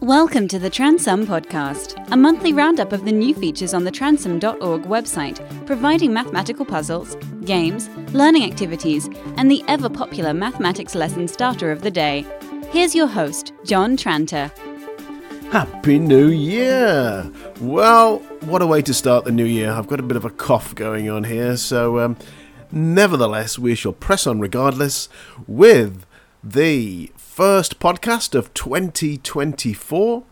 Welcome to the Transum Podcast, a monthly roundup of the new features on the transum.org website, providing mathematical puzzles, games, learning activities, and the ever popular mathematics lesson starter of the day. Here's your host, John Tranter. Happy New Year! Well, what a way to start the new year. I've got a bit of a cough going on here, so um, nevertheless, we shall press on regardless with the first podcast of 2024,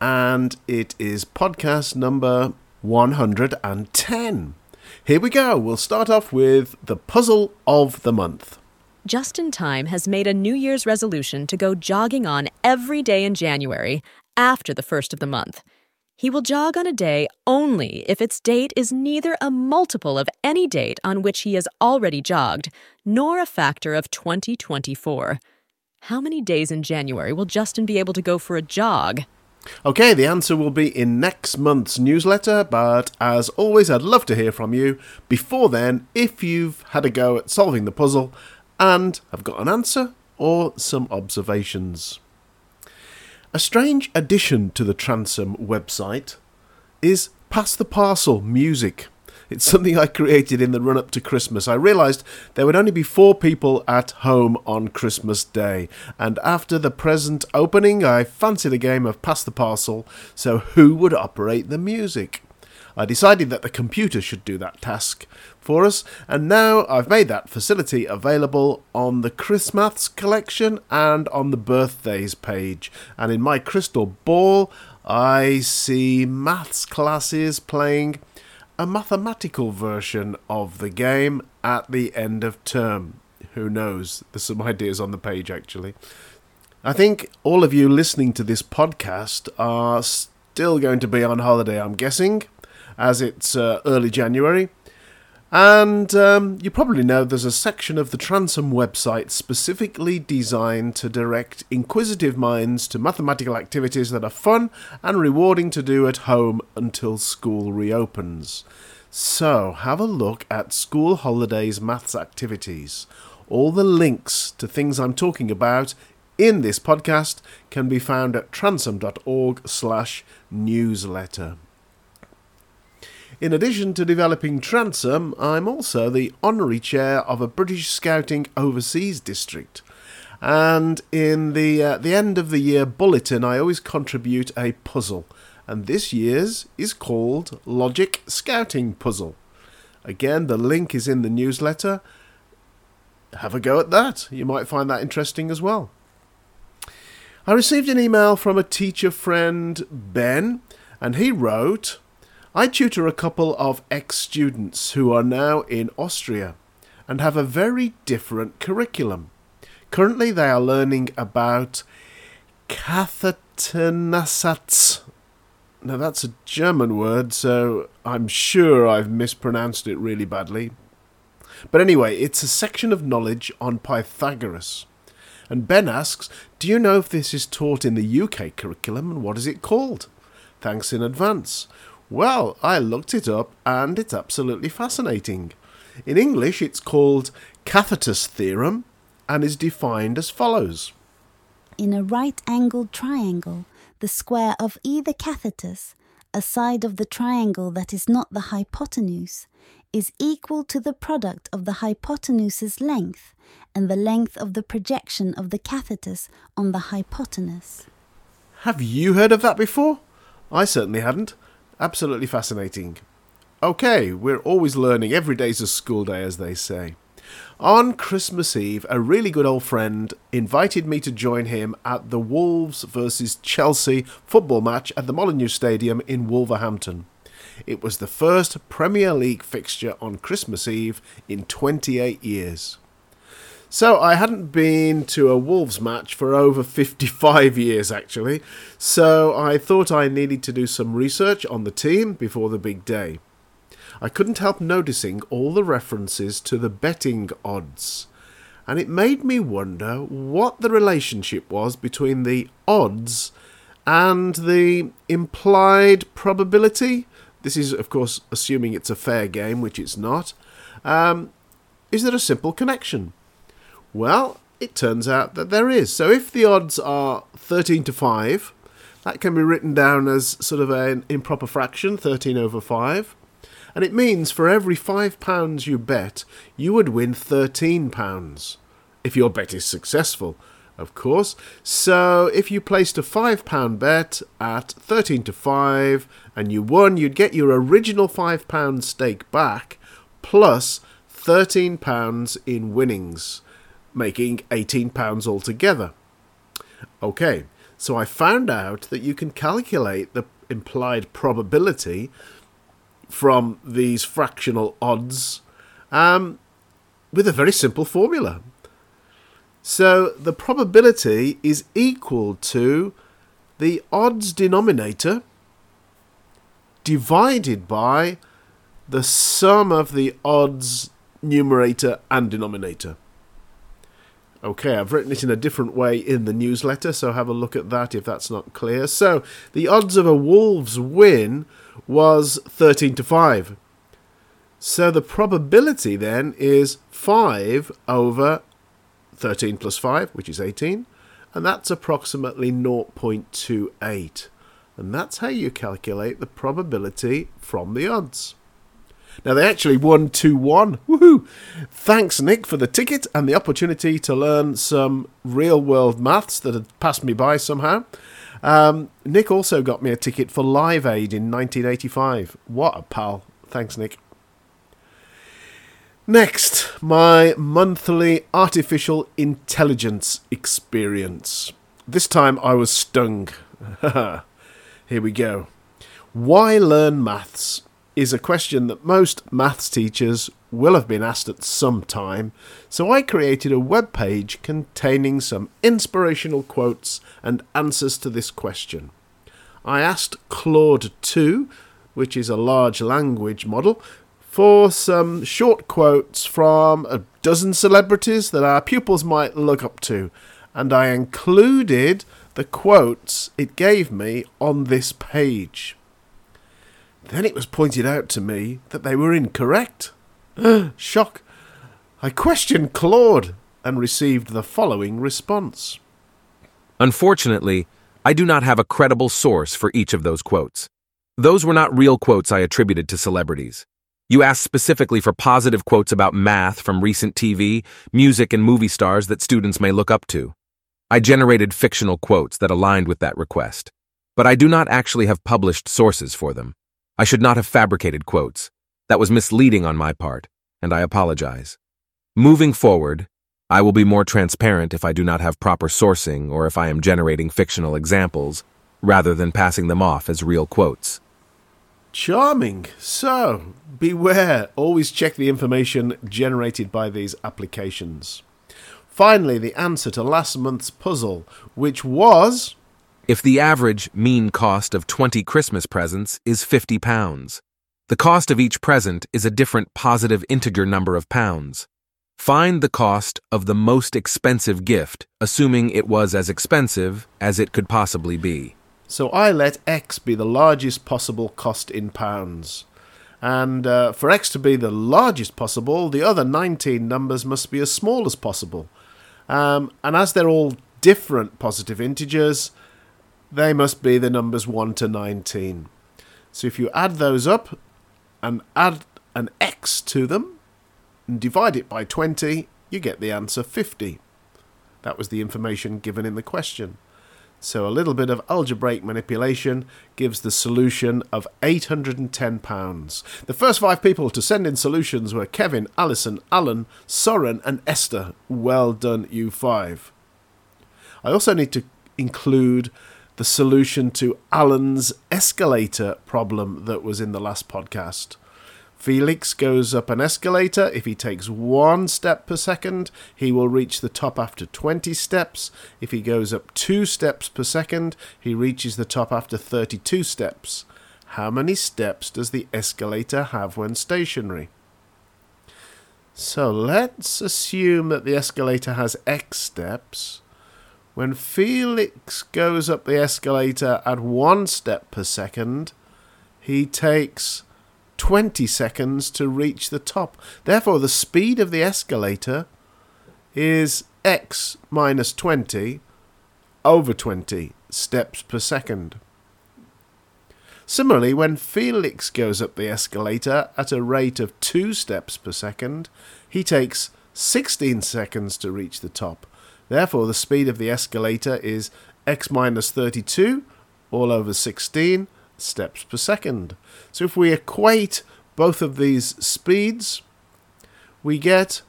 and it is podcast number 110. Here we go. We'll start off with the puzzle of the month. Justin Time has made a New Year's resolution to go jogging on every day in January after the first of the month. He will jog on a day only if its date is neither a multiple of any date on which he has already jogged, nor a factor of 2024. How many days in January will Justin be able to go for a jog? Okay, the answer will be in next month's newsletter, but as always, I'd love to hear from you before then if you've had a go at solving the puzzle and have got an answer or some observations. A strange addition to the Transum website is Pass the Parcel music. It's something I created in the run up to Christmas. I realised there would only be four people at home on Christmas Day, and after the present opening, I fancied a game of Pass the Parcel, so who would operate the music? I decided that the computer should do that task for us, and now I've made that facility available on the Christmas collection and on the birthdays page. And in my crystal ball, I see maths classes playing a mathematical version of the game at the end of term. Who knows? There's some ideas on the page actually. I think all of you listening to this podcast are still going to be on holiday, I'm guessing, as it's uh, early January. And um, you probably know there's a section of the Transum website specifically designed to direct inquisitive minds to mathematical activities that are fun and rewarding to do at home until school reopens. So, have a look at school holidays maths activities. All the links to things I'm talking about in this podcast can be found at transum.org slash newsletter. In addition to developing Transum, I'm also the honorary chair of a British Scouting Overseas District. And in the uh, the end of the year bulletin, I always contribute a puzzle, and this year's is called Logic Scouting Puzzle. Again, the link is in the newsletter. Have a go at that. You might find that interesting as well. I received an email from a teacher friend, Ben, and he wrote, I tutor a couple of ex students who are now in Austria and have a very different curriculum. Currently, they are learning about Kathetersatz. Now, that's a German word, so I'm sure I've mispronounced it really badly. But anyway, it's a section of knowledge on Pythagoras. And Ben asks, Do you know if this is taught in the UK curriculum and what is it called? Thanks in advance. Well, I looked it up and it's absolutely fascinating. In English, it's called Cathetus theorem and is defined as follows In a right angled triangle, the square of either cathetus, a side of the triangle that is not the hypotenuse, is equal to the product of the hypotenuse's length and the length of the projection of the cathetus on the hypotenuse. Have you heard of that before? I certainly hadn't. Absolutely fascinating. Okay, we're always learning. Every day's a school day, as they say. On Christmas Eve, a really good old friend invited me to join him at the Wolves versus Chelsea football match at the Molineux Stadium in Wolverhampton. It was the first Premier League fixture on Christmas Eve in 28 years. So I hadn't been to a Wolves match for over 55 years actually, so I thought I needed to do some research on the team before the big day. I couldn't help noticing all the references to the betting odds, and it made me wonder what the relationship was between the odds and the implied probability. This is, of course, assuming it's a fair game, which it's not. Um, is there a simple connection? Well, it turns out that there is. So if the odds are 13 to 5, that can be written down as sort of an improper fraction, 13 over 5. And it means for every £5 you bet, you would win £13. If your bet is successful, of course. So if you placed a £5 bet at 13 to 5 and you won, you'd get your original £5 stake back plus £13 in winnings, making £18 altogether. Okay, so I found out that you can calculate the implied probability from these fractional odds um, with a very simple formula. So the probability is equal to the odds denominator divided by the sum of the odds numerator and denominator. Okay, I've written it in a different way in the newsletter, so have a look at that if that's not clear. So, the odds of a Wolves win was 13 to 5. So the probability then is 5 over 13 plus 5, which is 18, and that's approximately 0.28. And that's how you calculate the probability from the odds. Now, they actually won 2 1. Woohoo! Thanks, Nick, for the ticket and the opportunity to learn some real world maths that had passed me by somehow. Um, Nick also got me a ticket for Live Aid in 1985. What a pal. Thanks, Nick. Next, my monthly artificial intelligence experience. This time I was stung. Here we go. Why learn maths? Is a question that most maths teachers will have been asked at some time, so I created a web page containing some inspirational quotes and answers to this question. I asked Claude 2, which is a large language model, for some short quotes from a dozen celebrities that our pupils might look up to, and I included the quotes it gave me on this page. Then it was pointed out to me that they were incorrect. Shock. I questioned Claude and received the following response. Unfortunately, I do not have a credible source for each of those quotes. Those were not real quotes I attributed to celebrities. You asked specifically for positive quotes about math from recent TV, music, and movie stars that students may look up to. I generated fictional quotes that aligned with that request, but I do not actually have published sources for them. I should not have fabricated quotes. That was misleading on my part, and I apologize. Moving forward, I will be more transparent if I do not have proper sourcing or if I am generating fictional examples rather than passing them off as real quotes. Charming. So, beware. Always check the information generated by these applications. Finally, the answer to last month's puzzle, which was if the average mean cost of 20 Christmas presents is 50 pounds, the cost of each present is a different positive integer number of pounds. Find the cost of the most expensive gift, assuming it was as expensive as it could possibly be. So I let X be the largest possible cost in pounds. And uh, for X to be the largest possible, the other 19 numbers must be as small as possible. Um, and as they're all different positive integers, they must be the numbers 1 to 19. So if you add those up and add an x to them and divide it by 20, you get the answer 50. That was the information given in the question. So a little bit of algebraic manipulation gives the solution of £810. The first five people to send in solutions were Kevin, Alison, Alan, Soren, and Esther. Well done, you five. I also need to include the solution to Alan's escalator problem that was in the last podcast. Felix goes up an escalator. If he takes one step per second, he will reach the top after 20 steps. If he goes up two steps per second, he reaches the top after 32 steps. How many steps does the escalator have when stationary? So let's assume that the escalator has x steps. When Felix goes up the escalator at one step per second, he takes 20 seconds to reach the top. Therefore, the speed of the escalator is x minus 20 over 20. steps per second. Similarly, when Felix goes up the escalator at a rate of 2 steps per second, he takes 16 seconds to reach the top. Therefore, the speed of the escalator is x minus 32 all over 16 steps per second. So if we equate both of these speeds, we get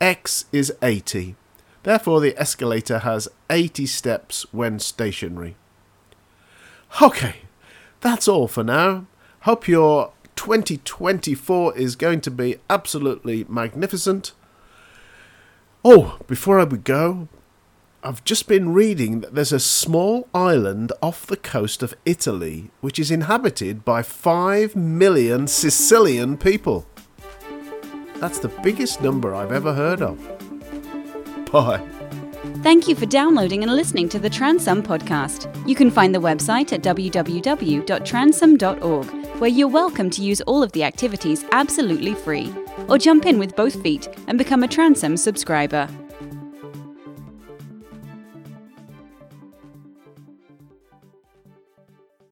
x is 80. Therefore, the escalator has 80 steps when stationary. Okay, that's all for now. Hope your 2024 is going to be absolutely magnificent. Oh, before I would go, I've just been reading that there's a small island off the coast of Italy which is inhabited by 5 million Sicilian people. That's the biggest number I've ever heard of. Bye. Thank you for downloading and listening to the Transum podcast. You can find the website at www.transum.org, where you're welcome to use all of the activities absolutely free. Or jump in with both feet and become a Transum subscriber.